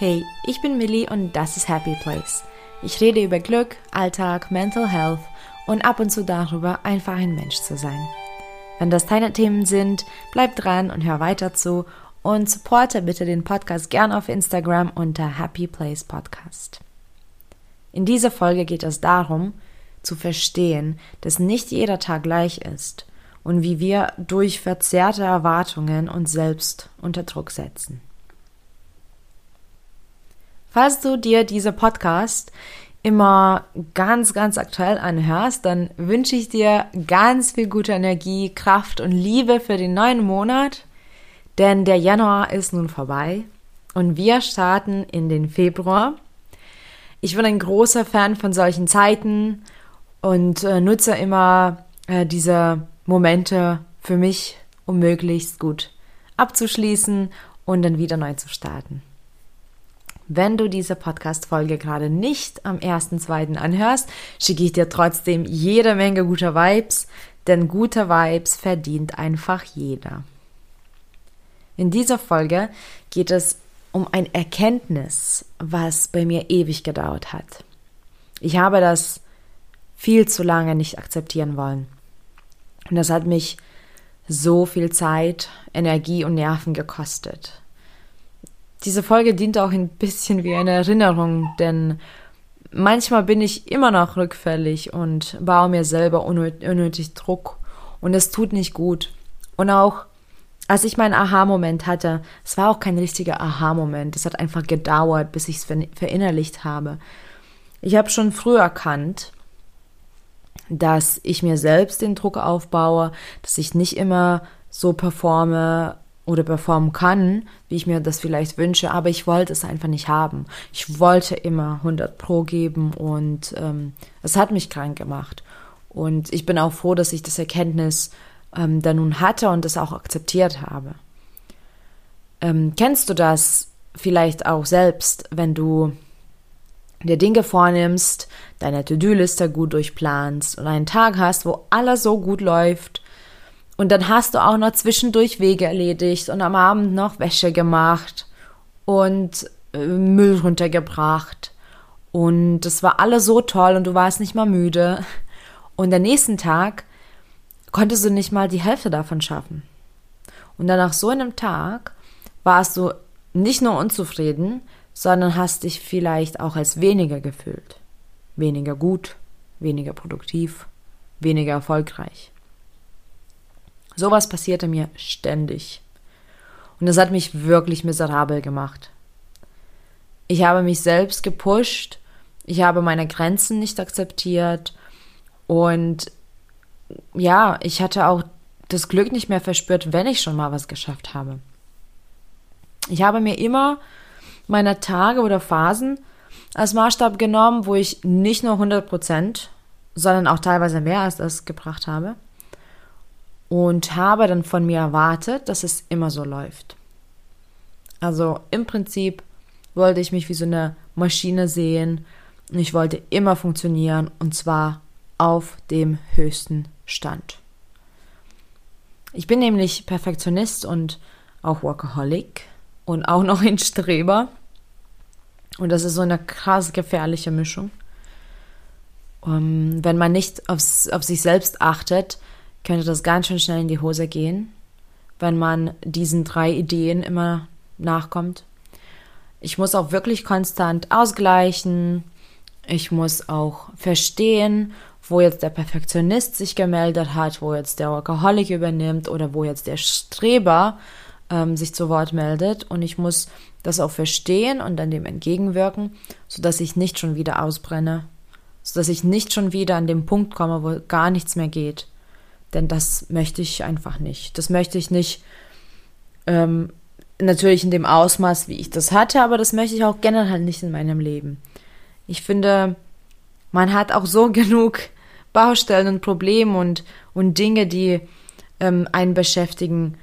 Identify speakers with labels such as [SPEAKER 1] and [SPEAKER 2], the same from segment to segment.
[SPEAKER 1] Hey, ich bin Millie und das ist Happy Place. Ich rede über Glück, Alltag, Mental Health und ab und zu darüber, einfach ein Mensch zu sein. Wenn das deine Themen sind, bleib dran und hör weiter zu und supporte bitte den Podcast gern auf Instagram unter Happy Place Podcast. In dieser Folge geht es darum, zu verstehen, dass nicht jeder Tag gleich ist und wie wir durch verzerrte Erwartungen uns selbst unter Druck setzen. Falls du dir diese Podcast immer ganz, ganz aktuell anhörst, dann wünsche ich dir ganz viel gute Energie, Kraft und Liebe für den neuen Monat, denn der Januar ist nun vorbei und wir starten in den Februar. Ich bin ein großer Fan von solchen Zeiten und äh, nutze immer äh, diese Momente für mich, um möglichst gut abzuschließen und dann wieder neu zu starten. Wenn du diese Podcast-Folge gerade nicht am 1.2. anhörst, schicke ich dir trotzdem jede Menge guter Vibes, denn gute Vibes verdient einfach jeder. In dieser Folge geht es um ein Erkenntnis, was bei mir ewig gedauert hat. Ich habe das viel zu lange nicht akzeptieren wollen. Und das hat mich so viel Zeit, Energie und Nerven gekostet. Diese Folge dient auch ein bisschen wie eine Erinnerung, denn manchmal bin ich immer noch rückfällig und baue mir selber unnötig Druck und es tut nicht gut. Und auch als ich meinen Aha-Moment hatte, es war auch kein richtiger Aha-Moment, es hat einfach gedauert, bis ich es verinnerlicht habe. Ich habe schon früh erkannt, dass ich mir selbst den Druck aufbaue, dass ich nicht immer so performe, oder performen kann, wie ich mir das vielleicht wünsche, aber ich wollte es einfach nicht haben. Ich wollte immer 100 Pro geben und ähm, es hat mich krank gemacht. Und ich bin auch froh, dass ich das Erkenntnis ähm, da nun hatte und das auch akzeptiert habe. Ähm, kennst du das vielleicht auch selbst, wenn du dir Dinge vornimmst, deine To-Do-Liste gut durchplanst und einen Tag hast, wo alles so gut läuft und dann hast du auch noch zwischendurch Wege erledigt und am Abend noch Wäsche gemacht und äh, Müll runtergebracht. Und das war alles so toll und du warst nicht mal müde. Und am nächsten Tag konntest du nicht mal die Hälfte davon schaffen. Und dann nach so einem Tag warst du nicht nur unzufrieden, sondern hast dich vielleicht auch als weniger gefühlt. Weniger gut, weniger produktiv, weniger erfolgreich. Sowas passierte mir ständig. Und das hat mich wirklich miserabel gemacht. Ich habe mich selbst gepusht, ich habe meine Grenzen nicht akzeptiert und ja, ich hatte auch das Glück nicht mehr verspürt, wenn ich schon mal was geschafft habe. Ich habe mir immer meine Tage oder Phasen als Maßstab genommen, wo ich nicht nur 100 Prozent, sondern auch teilweise mehr als das gebracht habe und habe dann von mir erwartet, dass es immer so läuft. Also im Prinzip wollte ich mich wie so eine Maschine sehen und ich wollte immer funktionieren und zwar auf dem höchsten Stand. Ich bin nämlich Perfektionist und auch Workaholic und auch noch ein Streber. Und das ist so eine krass gefährliche Mischung. Um, ähm, wenn man nicht aufs, auf sich selbst achtet, könnte das ganz schön schnell in die Hose gehen, wenn man diesen drei Ideen immer nachkommt. Ich muss auch wirklich konstant ausgleichen. Ich muss auch verstehen, wo jetzt der Perfektionist sich gemeldet hat, wo jetzt der Workaholic übernimmt oder wo jetzt der Streber ähm, sich zu Wort meldet. Und ich muss das auch verstehen und dann dem entgegenwirken, sodass ich nicht schon wieder ausbrenne, sodass ich nicht schon wieder an den Punkt komme, wo gar nichts mehr geht. Denn das möchte ich einfach nicht. Das möchte ich nicht ähm, natürlich in dem Ausmaß, wie ich das hatte, aber das möchte ich auch generell nicht in meinem Leben. Ich finde, man hat auch so genug Baustellen und Probleme und, und Dinge, die ähm, einen beschäftigen.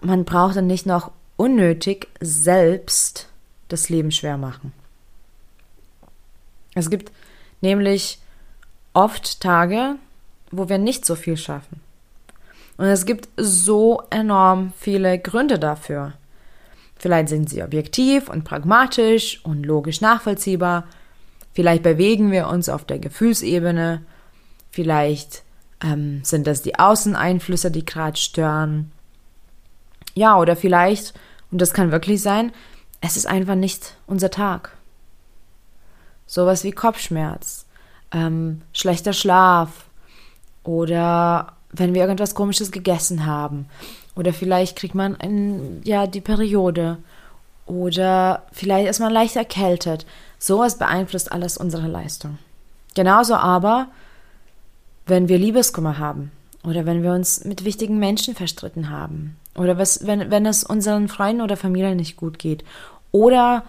[SPEAKER 1] Man braucht dann nicht noch unnötig selbst das Leben schwer machen. Es gibt nämlich oft Tage, wo wir nicht so viel schaffen. Und es gibt so enorm viele Gründe dafür. Vielleicht sind sie objektiv und pragmatisch und logisch nachvollziehbar. Vielleicht bewegen wir uns auf der Gefühlsebene. Vielleicht ähm, sind das die Außeneinflüsse, die gerade stören. Ja, oder vielleicht, und das kann wirklich sein, es ist einfach nicht unser Tag. Sowas wie Kopfschmerz, ähm, schlechter Schlaf oder wenn wir irgendwas Komisches gegessen haben. Oder vielleicht kriegt man ein, ja, die Periode. Oder vielleicht ist man leicht erkältet. Sowas beeinflusst alles unsere Leistung. Genauso aber, wenn wir Liebeskummer haben oder wenn wir uns mit wichtigen Menschen verstritten haben oder was, wenn, wenn es unseren Freunden oder Familien nicht gut geht oder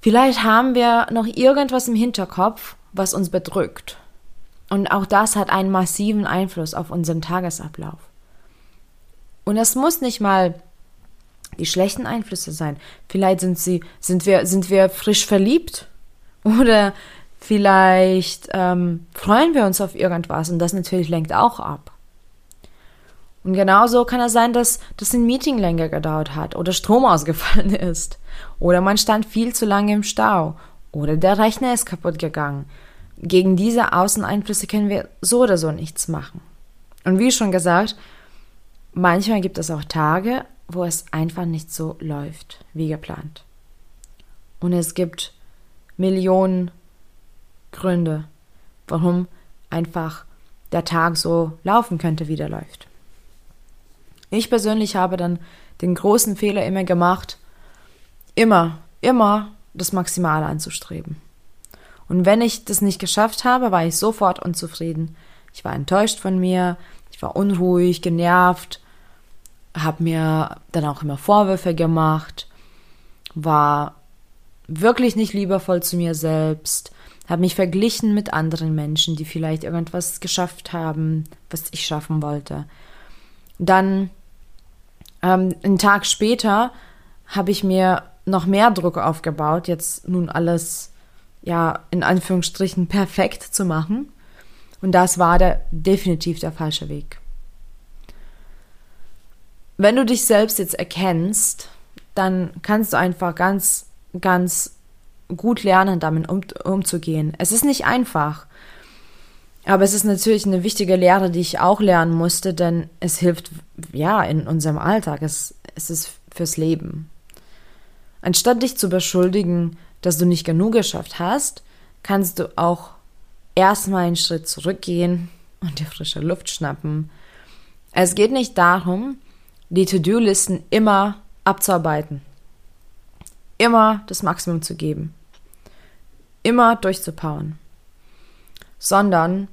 [SPEAKER 1] vielleicht haben wir noch irgendwas im Hinterkopf, was uns bedrückt. Und auch das hat einen massiven Einfluss auf unseren Tagesablauf. Und es muss nicht mal die schlechten Einflüsse sein. Vielleicht sind sie, sind wir, sind wir frisch verliebt oder vielleicht ähm, freuen wir uns auf irgendwas und das natürlich lenkt auch ab. Und genauso kann es sein, dass das ein Meeting länger gedauert hat oder Strom ausgefallen ist oder man stand viel zu lange im Stau oder der Rechner ist kaputt gegangen. Gegen diese Außeneinflüsse können wir so oder so nichts machen. Und wie schon gesagt, manchmal gibt es auch Tage, wo es einfach nicht so läuft wie geplant. Und es gibt Millionen Gründe, warum einfach der Tag so laufen könnte, wie der läuft. Ich persönlich habe dann den großen Fehler immer gemacht, immer, immer das Maximale anzustreben. Und wenn ich das nicht geschafft habe, war ich sofort unzufrieden. Ich war enttäuscht von mir, ich war unruhig, genervt, habe mir dann auch immer Vorwürfe gemacht, war wirklich nicht liebevoll zu mir selbst, habe mich verglichen mit anderen Menschen, die vielleicht irgendwas geschafft haben, was ich schaffen wollte. Dann, ähm, einen Tag später, habe ich mir noch mehr Druck aufgebaut, jetzt nun alles, ja, in Anführungsstrichen perfekt zu machen. Und das war der, definitiv der falsche Weg. Wenn du dich selbst jetzt erkennst, dann kannst du einfach ganz, ganz gut lernen, damit um, umzugehen. Es ist nicht einfach. Aber es ist natürlich eine wichtige Lehre, die ich auch lernen musste, denn es hilft, ja, in unserem Alltag. Es, es ist fürs Leben. Anstatt dich zu beschuldigen, dass du nicht genug geschafft hast, kannst du auch erstmal einen Schritt zurückgehen und dir frische Luft schnappen. Es geht nicht darum, die To-Do-Listen immer abzuarbeiten immer das Maximum zu geben, immer durchzupowern, sondern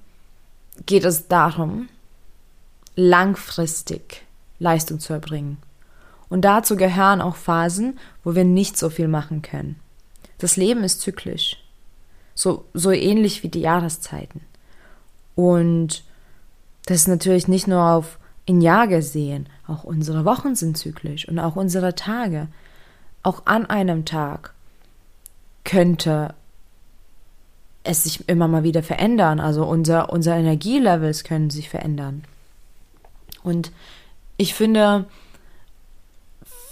[SPEAKER 1] geht es darum, langfristig Leistung zu erbringen. Und dazu gehören auch Phasen, wo wir nicht so viel machen können. Das Leben ist zyklisch, so, so ähnlich wie die Jahreszeiten. Und das ist natürlich nicht nur auf ein Jahr gesehen, auch unsere Wochen sind zyklisch und auch unsere Tage auch an einem Tag könnte es sich immer mal wieder verändern. Also unser, unser Energielevels können sich verändern. Und ich finde,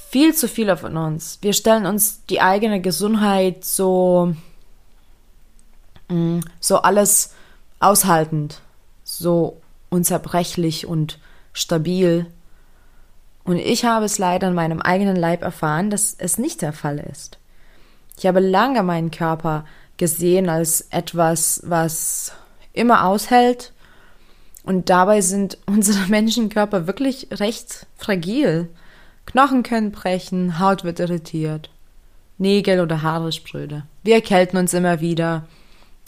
[SPEAKER 1] viel zu viele von uns, wir stellen uns die eigene Gesundheit so, mm, so alles aushaltend, so unzerbrechlich und stabil und ich habe es leider in meinem eigenen Leib erfahren, dass es nicht der Fall ist. Ich habe lange meinen Körper gesehen als etwas, was immer aushält. Und dabei sind unsere Menschenkörper wirklich recht fragil. Knochen können brechen, Haut wird irritiert, Nägel oder Haare spröde. Wir erkälten uns immer wieder.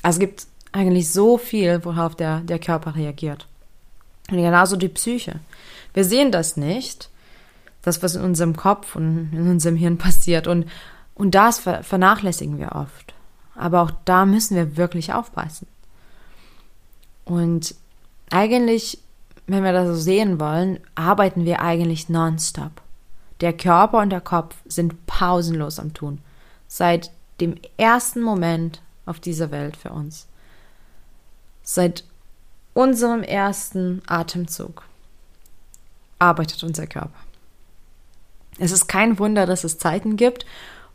[SPEAKER 1] Also es gibt eigentlich so viel, worauf der, der Körper reagiert. Und genauso die Psyche. Wir sehen das nicht, das, was in unserem Kopf und in unserem Hirn passiert. Und, und das vernachlässigen wir oft. Aber auch da müssen wir wirklich aufpassen. Und eigentlich, wenn wir das so sehen wollen, arbeiten wir eigentlich nonstop. Der Körper und der Kopf sind pausenlos am Tun. Seit dem ersten Moment auf dieser Welt für uns. Seit unserem ersten Atemzug arbeitet unser Körper. Es ist kein Wunder, dass es Zeiten gibt,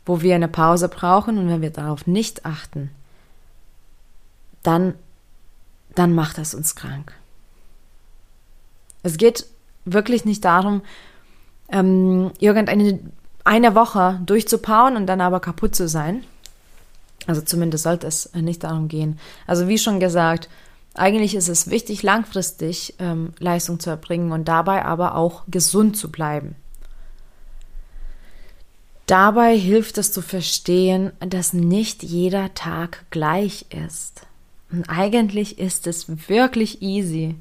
[SPEAKER 1] wo wir eine Pause brauchen und wenn wir darauf nicht achten, dann, dann macht das uns krank. Es geht wirklich nicht darum, ähm, irgendeine eine Woche durchzupauen und dann aber kaputt zu sein. Also zumindest sollte es nicht darum gehen. Also wie schon gesagt, eigentlich ist es wichtig, langfristig ähm, Leistung zu erbringen und dabei aber auch gesund zu bleiben. Dabei hilft es zu verstehen, dass nicht jeder Tag gleich ist. Und eigentlich ist es wirklich easy.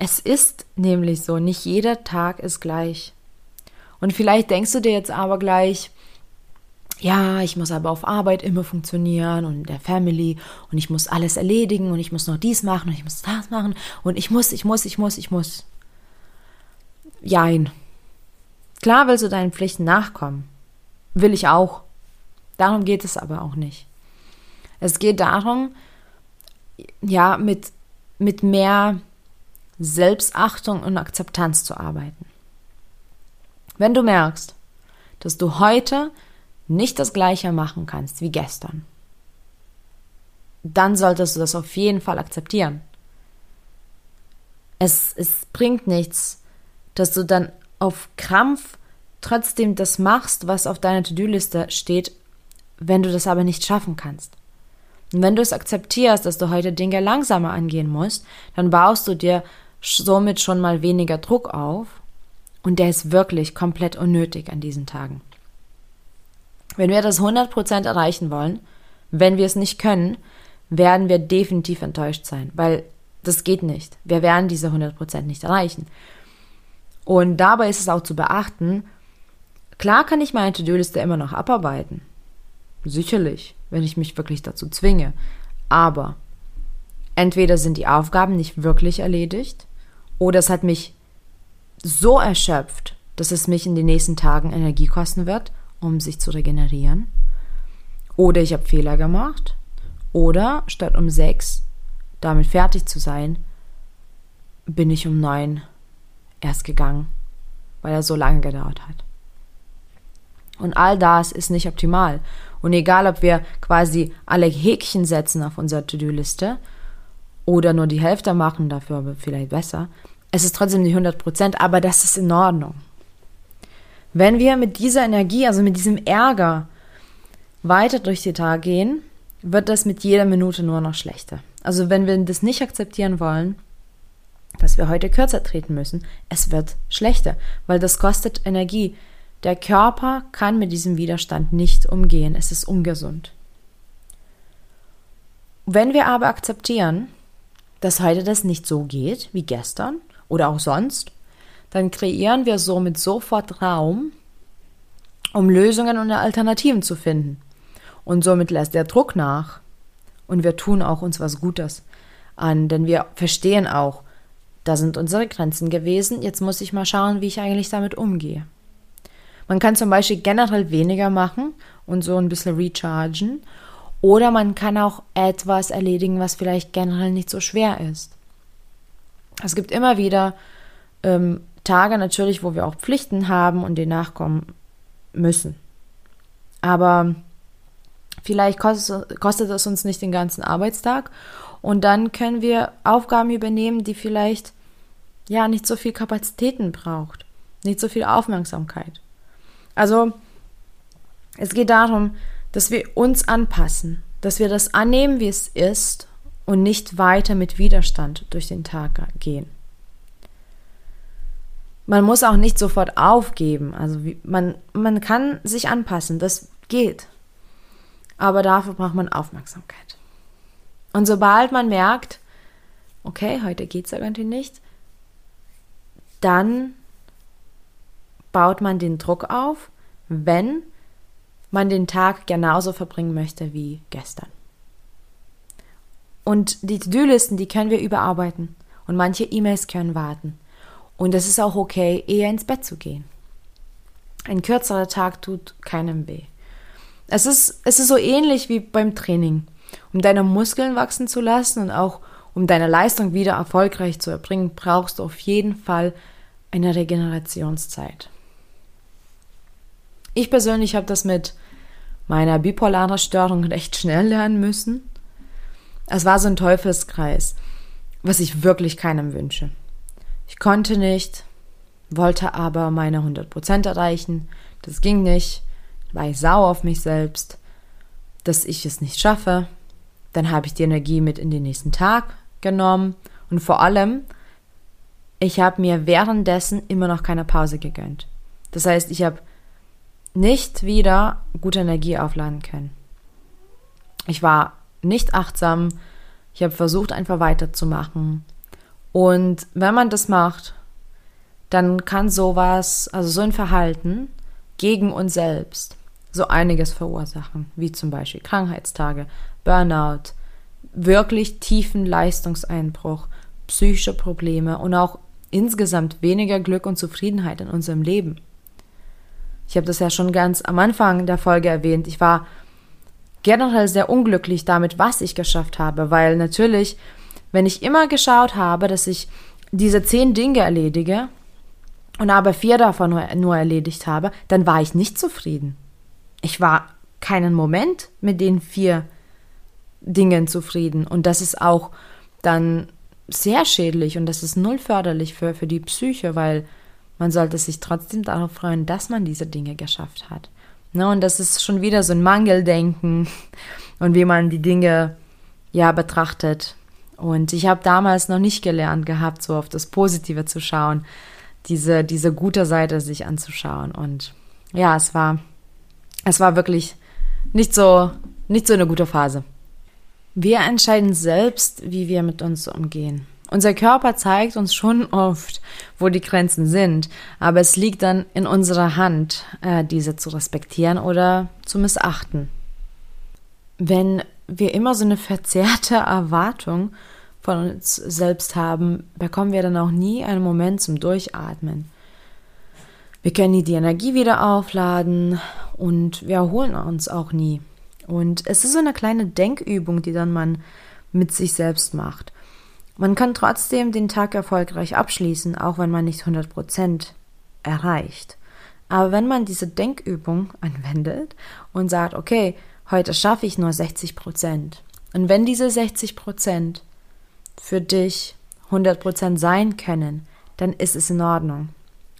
[SPEAKER 1] Es ist nämlich so, nicht jeder Tag ist gleich. Und vielleicht denkst du dir jetzt aber gleich, ja, ich muss aber auf Arbeit immer funktionieren und der Family und ich muss alles erledigen und ich muss noch dies machen und ich muss das machen und ich muss, ich muss, ich muss, ich muss. Jein. Klar willst du deinen Pflichten nachkommen. Will ich auch. Darum geht es aber auch nicht. Es geht darum, ja, mit, mit mehr Selbstachtung und Akzeptanz zu arbeiten. Wenn du merkst, dass du heute nicht das gleiche machen kannst wie gestern, dann solltest du das auf jeden Fall akzeptieren. Es, es bringt nichts, dass du dann auf Krampf trotzdem das machst, was auf deiner To-Do-Liste steht, wenn du das aber nicht schaffen kannst. Und wenn du es akzeptierst, dass du heute Dinge langsamer angehen musst, dann baust du dir somit schon mal weniger Druck auf und der ist wirklich komplett unnötig an diesen Tagen. Wenn wir das 100% erreichen wollen, wenn wir es nicht können, werden wir definitiv enttäuscht sein, weil das geht nicht. Wir werden diese 100% nicht erreichen. Und dabei ist es auch zu beachten, klar kann ich meine To-Do-Liste immer noch abarbeiten. Sicherlich, wenn ich mich wirklich dazu zwinge. Aber entweder sind die Aufgaben nicht wirklich erledigt oder es hat mich so erschöpft, dass es mich in den nächsten Tagen Energie kosten wird, um sich zu regenerieren. Oder ich habe Fehler gemacht. Oder statt um sechs damit fertig zu sein, bin ich um neun erst gegangen, weil er so lange gedauert hat. Und all das ist nicht optimal. Und egal, ob wir quasi alle Häkchen setzen auf unserer To-Do-Liste oder nur die Hälfte machen, dafür aber vielleicht besser, es ist trotzdem nicht 100 Prozent, aber das ist in Ordnung. Wenn wir mit dieser Energie, also mit diesem Ärger weiter durch die Tage gehen, wird das mit jeder Minute nur noch schlechter. Also wenn wir das nicht akzeptieren wollen, dass wir heute kürzer treten müssen, es wird schlechter, weil das kostet Energie. Der Körper kann mit diesem Widerstand nicht umgehen, es ist ungesund. Wenn wir aber akzeptieren, dass heute das nicht so geht wie gestern oder auch sonst, dann kreieren wir somit sofort Raum, um Lösungen und Alternativen zu finden. Und somit lässt der Druck nach. Und wir tun auch uns was Gutes an, denn wir verstehen auch, da sind unsere Grenzen gewesen, jetzt muss ich mal schauen, wie ich eigentlich damit umgehe. Man kann zum Beispiel generell weniger machen und so ein bisschen rechargen. Oder man kann auch etwas erledigen, was vielleicht generell nicht so schwer ist. Es gibt immer wieder ähm, Tage natürlich, wo wir auch Pflichten haben und denen nachkommen müssen. Aber vielleicht kostet, kostet es uns nicht den ganzen Arbeitstag und dann können wir Aufgaben übernehmen, die vielleicht ja nicht so viel Kapazitäten braucht, nicht so viel Aufmerksamkeit. Also es geht darum, dass wir uns anpassen, dass wir das annehmen, wie es ist und nicht weiter mit Widerstand durch den Tag gehen. Man muss auch nicht sofort aufgeben. Also man, man kann sich anpassen, das geht. Aber dafür braucht man Aufmerksamkeit. Und sobald man merkt, okay, heute geht es irgendwie nicht, dann baut man den Druck auf, wenn man den Tag genauso verbringen möchte wie gestern. Und die To-Do-Listen, die können wir überarbeiten. Und manche E-Mails können warten. Und es ist auch okay, eher ins Bett zu gehen. Ein kürzerer Tag tut keinem weh. Es ist, es ist so ähnlich wie beim Training. Um deine Muskeln wachsen zu lassen und auch um deine Leistung wieder erfolgreich zu erbringen, brauchst du auf jeden Fall eine Regenerationszeit. Ich persönlich habe das mit meiner bipolaren Störung recht schnell lernen müssen. Es war so ein Teufelskreis, was ich wirklich keinem wünsche. Ich konnte nicht, wollte aber meine 100% erreichen. Das ging nicht. War ich sauer auf mich selbst, dass ich es nicht schaffe. Dann habe ich die Energie mit in den nächsten Tag genommen und vor allem, ich habe mir währenddessen immer noch keine Pause gegönnt. Das heißt, ich habe nicht wieder gute Energie aufladen können. Ich war nicht achtsam. Ich habe versucht, einfach weiterzumachen. Und wenn man das macht, dann kann sowas, also so ein Verhalten gegen uns selbst so einiges verursachen, wie zum Beispiel Krankheitstage, Burnout, wirklich tiefen Leistungseinbruch, psychische Probleme und auch insgesamt weniger Glück und Zufriedenheit in unserem Leben. Ich habe das ja schon ganz am Anfang der Folge erwähnt. Ich war generell sehr unglücklich damit, was ich geschafft habe, weil natürlich, wenn ich immer geschaut habe, dass ich diese zehn Dinge erledige und aber vier davon nur erledigt habe, dann war ich nicht zufrieden. Ich war keinen Moment mit den vier Dingen zufrieden und das ist auch dann sehr schädlich und das ist null förderlich für, für die Psyche, weil man sollte sich trotzdem darauf freuen, dass man diese Dinge geschafft hat. Ne, und das ist schon wieder so ein Mangeldenken und wie man die Dinge ja betrachtet. Und ich habe damals noch nicht gelernt gehabt, so auf das Positive zu schauen, diese, diese gute Seite sich anzuschauen. Und ja, es war, es war wirklich nicht so, nicht so eine gute Phase. Wir entscheiden selbst, wie wir mit uns umgehen. Unser Körper zeigt uns schon oft, wo die Grenzen sind, aber es liegt dann in unserer Hand, äh, diese zu respektieren oder zu missachten. Wenn wir immer so eine verzerrte Erwartung von uns selbst haben, bekommen wir dann auch nie einen Moment zum Durchatmen. Wir können nie die Energie wieder aufladen und wir erholen uns auch nie. Und es ist so eine kleine Denkübung, die dann man mit sich selbst macht. Man kann trotzdem den Tag erfolgreich abschließen, auch wenn man nicht 100 Prozent erreicht. Aber wenn man diese Denkübung anwendet und sagt, okay, heute schaffe ich nur 60 Prozent. Und wenn diese 60 Prozent für dich 100 Prozent sein können, dann ist es in Ordnung.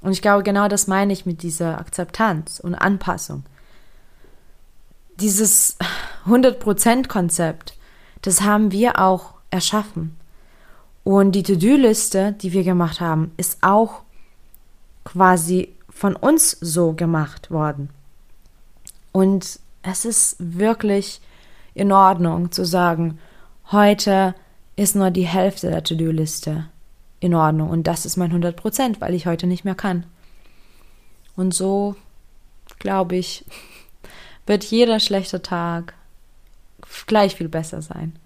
[SPEAKER 1] Und ich glaube, genau das meine ich mit dieser Akzeptanz und Anpassung. Dieses 100 Prozent Konzept, das haben wir auch erschaffen. Und die To-Do-Liste, die wir gemacht haben, ist auch quasi von uns so gemacht worden. Und es ist wirklich in Ordnung zu sagen, heute ist nur die Hälfte der To-Do-Liste in Ordnung und das ist mein 100 Prozent, weil ich heute nicht mehr kann. Und so, glaube ich, wird jeder schlechte Tag gleich viel besser sein.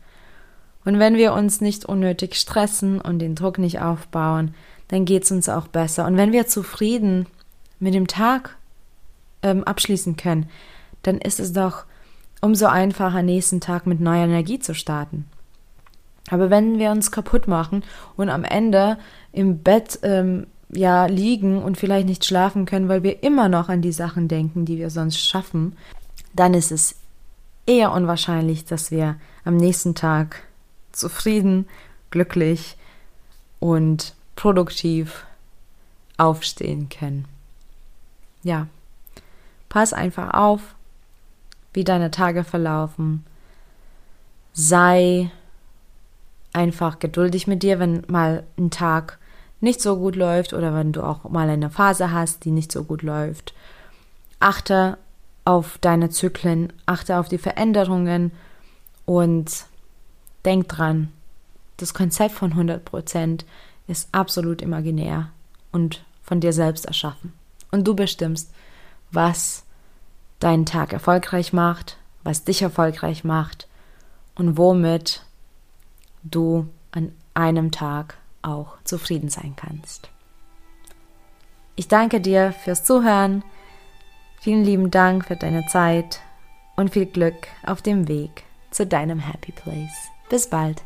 [SPEAKER 1] Und wenn wir uns nicht unnötig stressen und den Druck nicht aufbauen, dann geht es uns auch besser. Und wenn wir zufrieden mit dem Tag ähm, abschließen können, dann ist es doch umso einfacher, nächsten Tag mit neuer Energie zu starten. Aber wenn wir uns kaputt machen und am Ende im Bett ähm, ja liegen und vielleicht nicht schlafen können, weil wir immer noch an die Sachen denken, die wir sonst schaffen, dann ist es eher unwahrscheinlich, dass wir am nächsten Tag zufrieden, glücklich und produktiv aufstehen können. Ja, pass einfach auf, wie deine Tage verlaufen. Sei einfach geduldig mit dir, wenn mal ein Tag nicht so gut läuft oder wenn du auch mal eine Phase hast, die nicht so gut läuft. Achte auf deine Zyklen, achte auf die Veränderungen und Denk dran, das Konzept von 100% ist absolut imaginär und von dir selbst erschaffen. Und du bestimmst, was deinen Tag erfolgreich macht, was dich erfolgreich macht und womit du an einem Tag auch zufrieden sein kannst. Ich danke dir fürs Zuhören. Vielen lieben Dank für deine Zeit und viel Glück auf dem Weg zu deinem Happy Place. Bis bald.